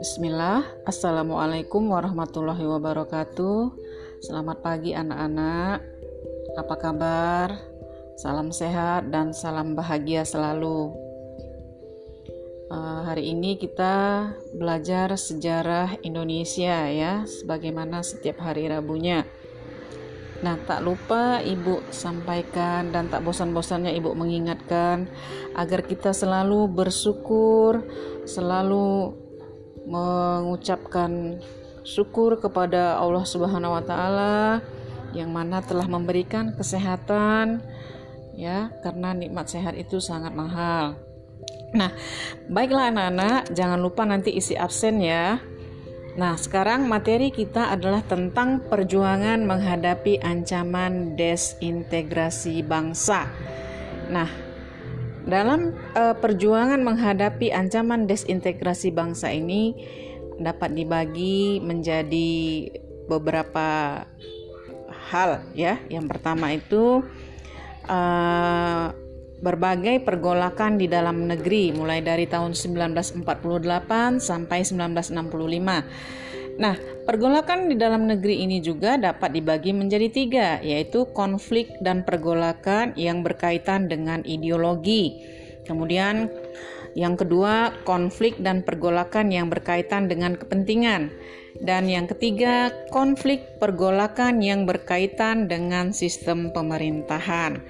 Bismillah, Assalamualaikum warahmatullahi wabarakatuh. Selamat pagi anak-anak. Apa kabar? Salam sehat dan salam bahagia selalu. Uh, Hari ini kita belajar sejarah Indonesia ya Sebagaimana setiap hari Rabunya Nah, tak lupa Ibu sampaikan dan tak bosan-bosannya Ibu mengingatkan agar kita selalu bersyukur, selalu mengucapkan syukur kepada Allah Subhanahu wa taala yang mana telah memberikan kesehatan ya karena nikmat sehat itu sangat mahal. Nah, baiklah anak-anak, jangan lupa nanti isi absen ya. Nah, sekarang materi kita adalah tentang perjuangan menghadapi ancaman desintegrasi bangsa. Nah, dalam uh, perjuangan menghadapi ancaman desintegrasi bangsa ini dapat dibagi menjadi beberapa hal ya. Yang pertama itu uh, berbagai pergolakan di dalam negeri mulai dari tahun 1948 sampai 1965. Nah, pergolakan di dalam negeri ini juga dapat dibagi menjadi tiga, yaitu konflik dan pergolakan yang berkaitan dengan ideologi. Kemudian yang kedua, konflik dan pergolakan yang berkaitan dengan kepentingan. Dan yang ketiga, konflik pergolakan yang berkaitan dengan sistem pemerintahan.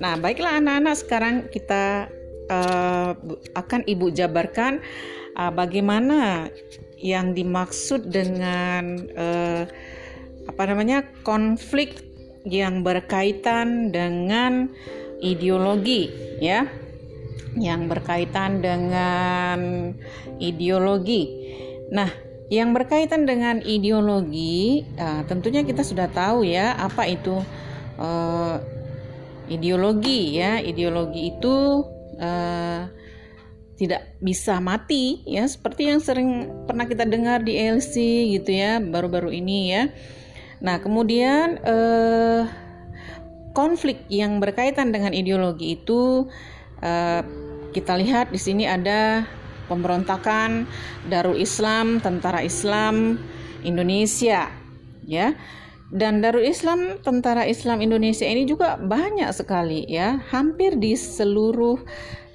Nah, baiklah anak-anak, sekarang kita uh, akan Ibu jabarkan uh, bagaimana yang dimaksud dengan uh, apa namanya konflik yang berkaitan dengan ideologi ya yang berkaitan dengan ideologi nah yang berkaitan dengan ideologi uh, tentunya kita sudah tahu ya apa itu uh, ideologi ya ideologi itu uh, tidak bisa mati ya seperti yang sering pernah kita dengar di LC gitu ya baru-baru ini ya. Nah, kemudian eh, konflik yang berkaitan dengan ideologi itu eh, kita lihat di sini ada pemberontakan Darul Islam, Tentara Islam Indonesia ya. Dan Darul Islam Tentara Islam Indonesia ini juga banyak sekali ya, hampir di seluruh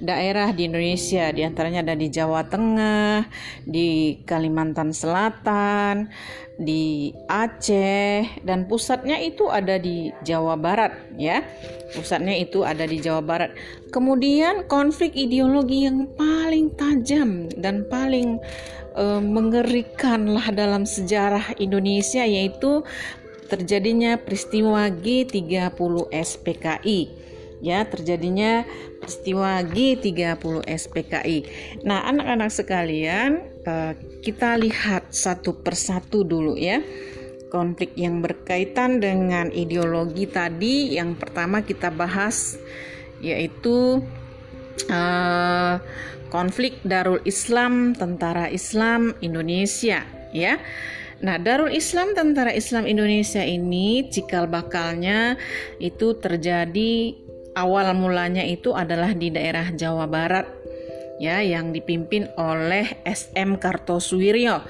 daerah di Indonesia, di antaranya ada di Jawa Tengah, di Kalimantan Selatan, di Aceh, dan pusatnya itu ada di Jawa Barat, ya. Pusatnya itu ada di Jawa Barat. Kemudian konflik ideologi yang paling tajam dan paling mengerikan lah dalam sejarah Indonesia yaitu terjadinya peristiwa G30 SPKI ya terjadinya peristiwa G30 SPKI. Nah, anak-anak sekalian, eh, kita lihat satu persatu dulu ya. Konflik yang berkaitan dengan ideologi tadi yang pertama kita bahas yaitu uh, konflik Darul Islam Tentara Islam Indonesia ya. Nah, Darul Islam Tentara Islam Indonesia ini cikal bakalnya itu terjadi awal mulanya itu adalah di daerah Jawa Barat ya yang dipimpin oleh SM Kartosuwiryo.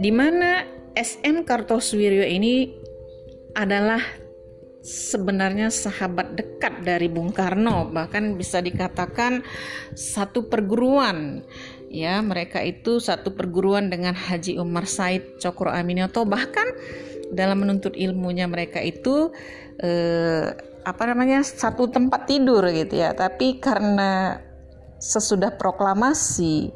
Di mana SM Kartosuwiryo ini adalah sebenarnya sahabat dekat dari Bung Karno bahkan bisa dikatakan satu perguruan ya mereka itu satu perguruan dengan Haji Umar Said Cokro Aminoto bahkan dalam menuntut ilmunya mereka itu eh, apa namanya satu tempat tidur gitu ya. Tapi karena sesudah proklamasi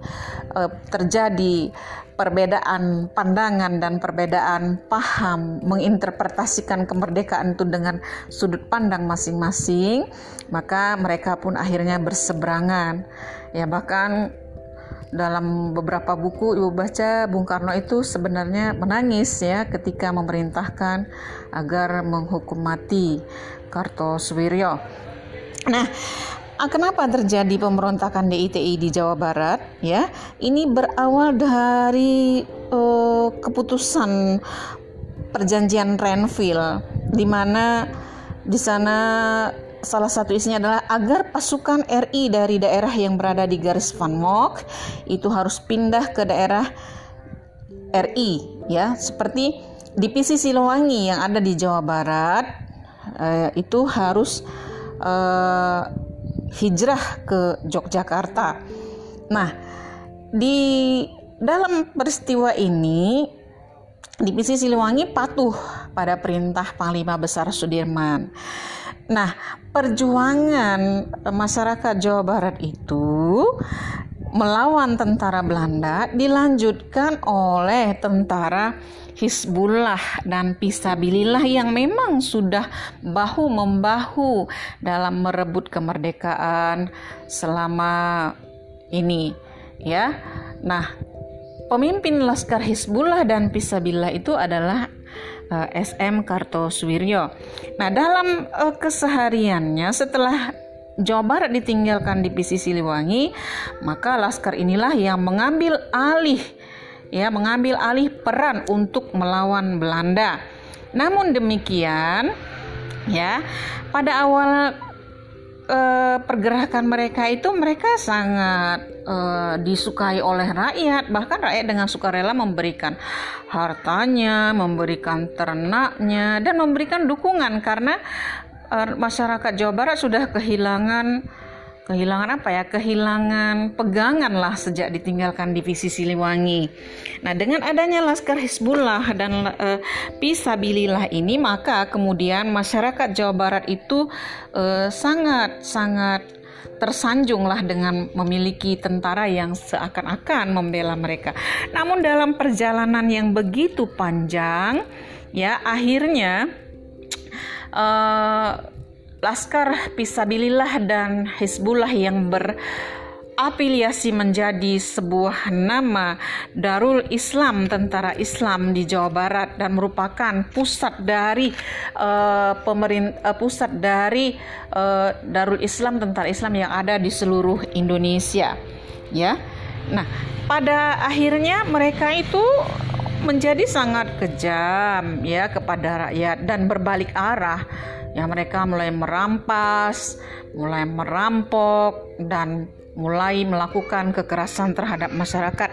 eh, terjadi perbedaan pandangan dan perbedaan paham menginterpretasikan kemerdekaan itu dengan sudut pandang masing-masing maka mereka pun akhirnya berseberangan. Ya bahkan dalam beberapa buku ibu baca Bung Karno itu sebenarnya menangis ya ketika memerintahkan agar menghukum mati Kartosuwiryo. Nah, kenapa terjadi pemberontakan DITI di Jawa Barat? Ya, ini berawal dari uh, keputusan perjanjian Renville, di mana di sana salah satu isinya adalah agar pasukan RI dari daerah yang berada di garis Van Mock itu harus pindah ke daerah RI ya seperti divisi Silowangi yang ada di Jawa Barat eh, itu harus eh, hijrah ke Yogyakarta. Nah, di dalam peristiwa ini divisi Siliwangi patuh pada perintah Panglima Besar Sudirman. Nah, perjuangan masyarakat Jawa Barat itu melawan tentara Belanda dilanjutkan oleh tentara Hizbullah dan Pisabilillah yang memang sudah bahu membahu dalam merebut kemerdekaan selama ini ya. Nah, pemimpin Laskar Hizbullah dan Pisabilillah itu adalah eh, SM Kartosuwiryo. Nah, dalam uh, kesehariannya setelah Jawa Barat ditinggalkan di divisi Siliwangi, maka Laskar inilah yang mengambil alih ya, mengambil alih peran untuk melawan Belanda. Namun demikian, ya, pada awal pergerakan mereka itu mereka sangat uh, disukai oleh rakyat. Bahkan rakyat dengan sukarela memberikan hartanya memberikan ternaknya dan memberikan dukungan. Karena uh, masyarakat Jawa Barat sudah kehilangan kehilangan apa ya kehilangan pegangan lah sejak ditinggalkan divisi Siliwangi. Nah dengan adanya Laskar Hizbullah dan uh, Pisabilillah ini maka kemudian masyarakat Jawa Barat itu uh, sangat sangat tersanjunglah dengan memiliki tentara yang seakan-akan membela mereka. Namun dalam perjalanan yang begitu panjang ya akhirnya uh, Laskar Pisabilillah dan Hizbullah yang berafiliasi menjadi sebuah nama Darul Islam Tentara Islam di Jawa Barat dan merupakan pusat dari uh, pemerintah uh, pusat dari uh, Darul Islam Tentara Islam yang ada di seluruh Indonesia ya. Nah, pada akhirnya mereka itu menjadi sangat kejam ya kepada rakyat dan berbalik arah ya mereka mulai merampas, mulai merampok dan mulai melakukan kekerasan terhadap masyarakat.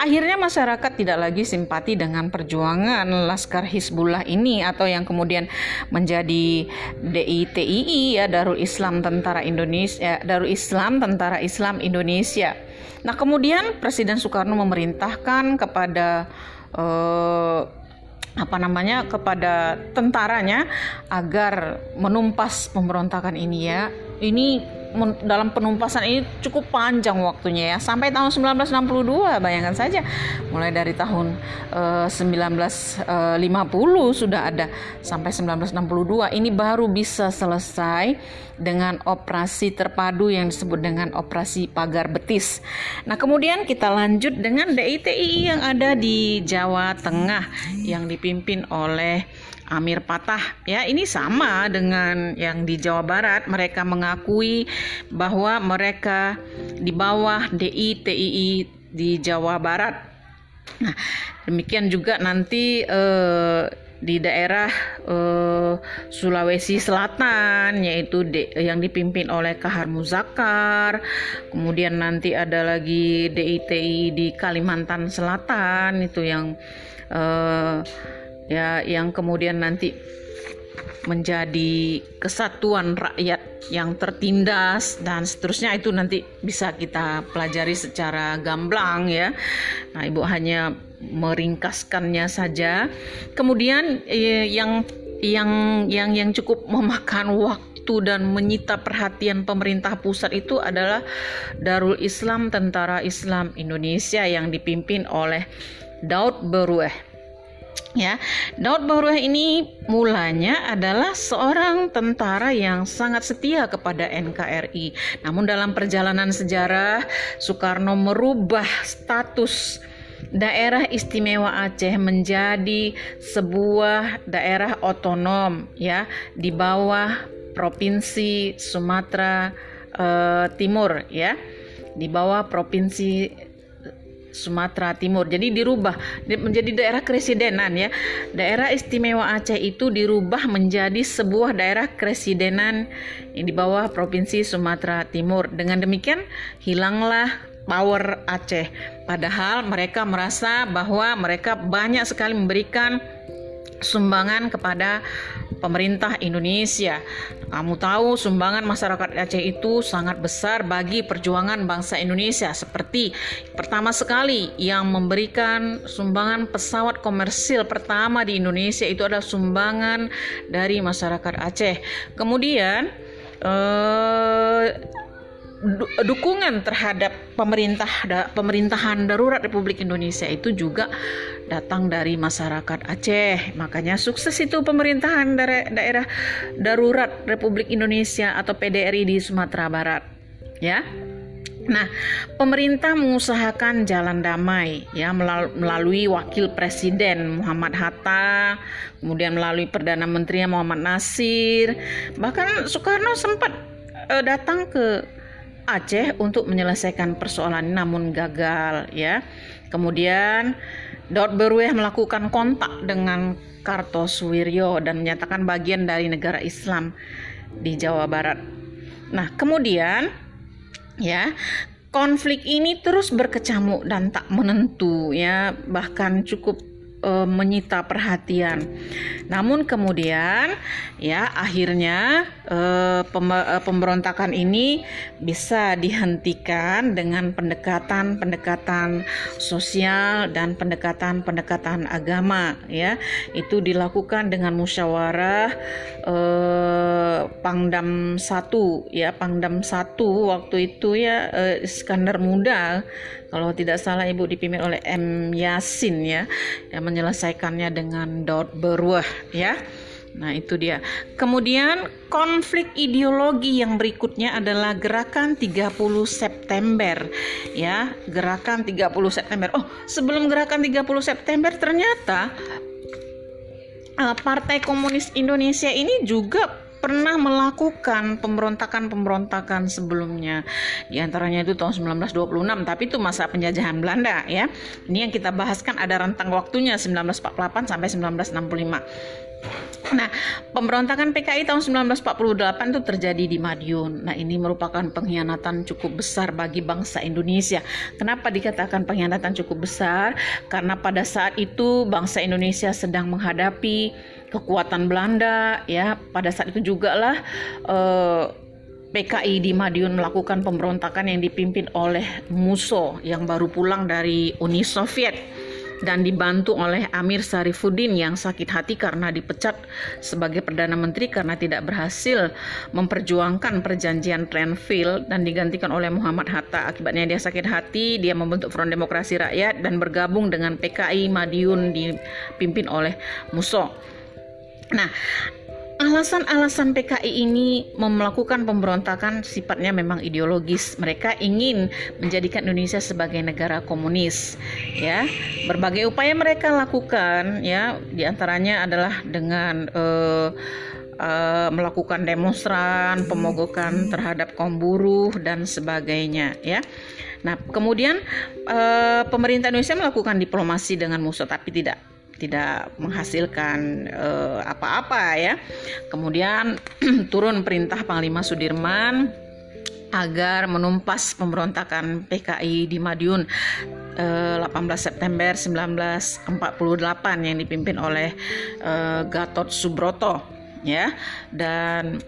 Akhirnya masyarakat tidak lagi simpati dengan perjuangan Laskar Hizbullah ini atau yang kemudian menjadi DITII ya Darul Islam Tentara Indonesia, Darul Islam Tentara Islam Indonesia. Nah, kemudian Presiden Soekarno memerintahkan kepada uh, apa namanya kepada tentaranya agar menumpas pemberontakan ini ya. Ini dalam penumpasan ini cukup panjang waktunya ya. Sampai tahun 1962 bayangkan saja. Mulai dari tahun uh, 1950 sudah ada sampai 1962 ini baru bisa selesai dengan operasi terpadu yang disebut dengan operasi pagar betis. Nah, kemudian kita lanjut dengan DITI yang ada di Jawa Tengah yang dipimpin oleh Amir Patah. Ya ini sama dengan yang di Jawa Barat. Mereka mengakui bahwa mereka di bawah DITII di Jawa Barat. Nah demikian juga nanti eh, di daerah uh, Sulawesi Selatan yaitu de, yang dipimpin oleh Kahar Muzakar. Kemudian nanti ada lagi DITI di Kalimantan Selatan itu yang uh, ya yang kemudian nanti menjadi kesatuan rakyat yang tertindas dan seterusnya itu nanti bisa kita pelajari secara gamblang ya. Nah, Ibu hanya meringkaskannya saja. Kemudian eh, yang yang yang yang cukup memakan waktu dan menyita perhatian pemerintah pusat itu adalah Darul Islam Tentara Islam Indonesia yang dipimpin oleh Daud Berueh Ya, Daud Baruah ini mulanya adalah seorang tentara yang sangat setia kepada NKRI. Namun dalam perjalanan sejarah Soekarno merubah status daerah istimewa Aceh menjadi sebuah daerah otonom ya di bawah provinsi Sumatera uh, Timur ya di bawah provinsi Sumatera Timur. Jadi dirubah menjadi daerah kresidenan ya. Daerah istimewa Aceh itu dirubah menjadi sebuah daerah kresidenan yang di bawah Provinsi Sumatera Timur. Dengan demikian hilanglah power Aceh. Padahal mereka merasa bahwa mereka banyak sekali memberikan sumbangan kepada pemerintah Indonesia. Kamu tahu sumbangan masyarakat Aceh itu sangat besar bagi perjuangan bangsa Indonesia seperti pertama sekali yang memberikan sumbangan pesawat komersil pertama di Indonesia itu adalah sumbangan dari masyarakat Aceh. Kemudian eh, dukungan terhadap pemerintah pemerintahan darurat Republik Indonesia itu juga datang dari masyarakat Aceh. Makanya sukses itu pemerintahan dari daerah darurat Republik Indonesia atau PDRI di Sumatera Barat. Ya. Nah, pemerintah mengusahakan jalan damai ya melalui wakil presiden Muhammad Hatta, kemudian melalui perdana menteri Muhammad Nasir, bahkan Soekarno sempat uh, datang ke Aceh untuk menyelesaikan persoalan namun gagal ya. Kemudian Daud Berweh melakukan kontak dengan Kartosuwiryo dan menyatakan bagian dari negara Islam di Jawa Barat. Nah, kemudian ya, konflik ini terus berkecamuk dan tak menentu ya, bahkan cukup uh, menyita perhatian. Namun kemudian ya akhirnya uh, pemberontakan ini bisa dihentikan dengan pendekatan-pendekatan sosial dan pendekatan-pendekatan agama ya. Itu dilakukan dengan musyawarah uh, Pangdam satu ya, Pangdam satu waktu itu ya uh, Iskandar Muda kalau tidak salah ibu dipimpin oleh M Yasin ya yang menyelesaikannya dengan Daud Berwah ya Nah, itu dia. Kemudian konflik ideologi yang berikutnya adalah gerakan 30 September. Ya, gerakan 30 September. Oh, sebelum gerakan 30 September ternyata uh, Partai Komunis Indonesia ini juga pernah melakukan pemberontakan-pemberontakan sebelumnya. Di antaranya itu tahun 1926, tapi itu masa penjajahan Belanda ya. Ini yang kita bahaskan ada rentang waktunya 1948 sampai 1965. Nah, pemberontakan PKI tahun 1948 itu terjadi di Madiun. Nah, ini merupakan pengkhianatan cukup besar bagi bangsa Indonesia. Kenapa dikatakan pengkhianatan cukup besar? Karena pada saat itu bangsa Indonesia sedang menghadapi kekuatan Belanda ya. Pada saat itu juga lah eh, PKI di Madiun melakukan pemberontakan yang dipimpin oleh Musso yang baru pulang dari Uni Soviet dan dibantu oleh Amir Sarifuddin yang sakit hati karena dipecat sebagai Perdana Menteri karena tidak berhasil memperjuangkan perjanjian Renville dan digantikan oleh Muhammad Hatta. Akibatnya dia sakit hati, dia membentuk Front Demokrasi Rakyat dan bergabung dengan PKI Madiun dipimpin oleh Musso. Nah, alasan-alasan PKI ini melakukan pemberontakan sifatnya memang ideologis. Mereka ingin menjadikan Indonesia sebagai negara komunis. Ya, berbagai upaya mereka lakukan, ya, di antaranya adalah dengan uh, uh, melakukan demonstran, pemogokan terhadap kaum buruh dan sebagainya. Ya. Nah, kemudian uh, pemerintah Indonesia melakukan diplomasi dengan musuh, tapi tidak tidak menghasilkan uh, apa-apa ya. Kemudian turun perintah Panglima Sudirman agar menumpas pemberontakan PKI di Madiun 18 eh, September 1948 yang dipimpin oleh uh, Gatot Subroto ya dan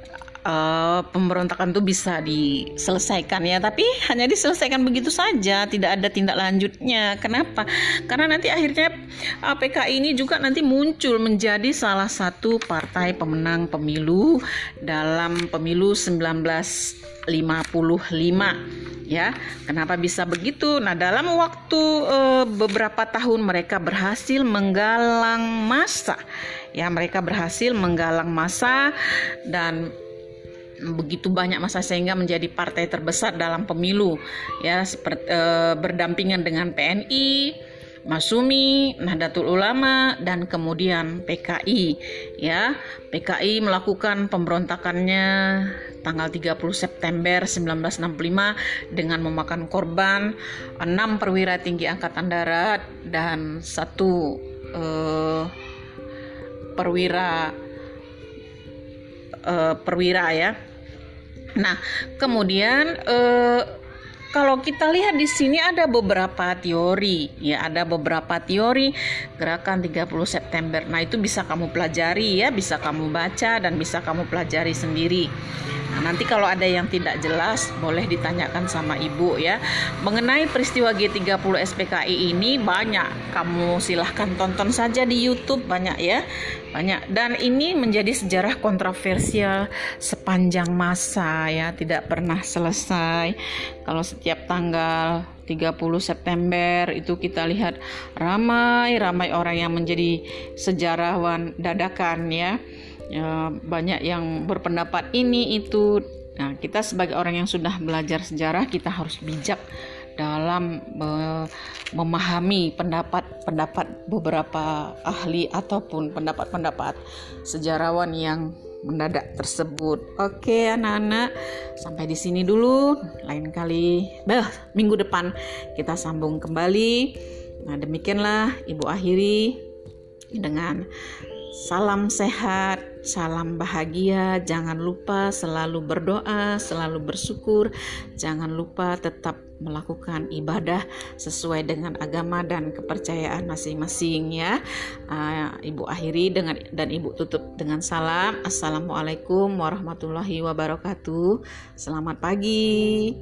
uh, pemberontakan itu bisa diselesaikan ya tapi hanya diselesaikan begitu saja tidak ada tindak lanjutnya. Kenapa? Karena nanti akhirnya APK ini juga nanti muncul menjadi salah satu partai pemenang pemilu dalam pemilu 1955 ya. Kenapa bisa begitu? Nah dalam waktu uh, beberapa tahun mereka berhasil menggalang masa ya. Mereka berhasil menggalang masa dan begitu banyak masa sehingga menjadi partai terbesar dalam pemilu ya seperti e, berdampingan dengan PNI Masumi, Nahdlatul Ulama dan kemudian PKI ya. PKI melakukan pemberontakannya tanggal 30 September 1965 dengan memakan korban 6 perwira tinggi angkatan darat dan satu uh, perwira uh, perwira ya. Nah, kemudian uh, kalau kita lihat di sini ada beberapa teori, ya ada beberapa teori gerakan 30 September. Nah, itu bisa kamu pelajari ya, bisa kamu baca dan bisa kamu pelajari sendiri. Nah, nanti kalau ada yang tidak jelas boleh ditanyakan sama ibu ya. Mengenai peristiwa G30 SPKI ini banyak kamu silahkan tonton saja di YouTube banyak ya. Banyak dan ini menjadi sejarah kontroversial sepanjang masa ya, tidak pernah selesai. Kalau setiap tanggal 30 September itu kita lihat ramai-ramai orang yang menjadi sejarawan dadakan ya ya, banyak yang berpendapat ini itu. Nah, kita sebagai orang yang sudah belajar sejarah kita harus bijak dalam memahami pendapat-pendapat beberapa ahli ataupun pendapat-pendapat sejarawan yang mendadak tersebut. Oke, anak-anak, sampai di sini dulu. Lain kali, bah, minggu depan kita sambung kembali. Nah, demikianlah Ibu akhiri dengan salam sehat Salam bahagia, jangan lupa selalu berdoa, selalu bersyukur, jangan lupa tetap melakukan ibadah sesuai dengan agama dan kepercayaan masing-masing ya. Uh, ibu akhiri dengan dan Ibu tutup dengan salam. Assalamualaikum warahmatullahi wabarakatuh. Selamat pagi.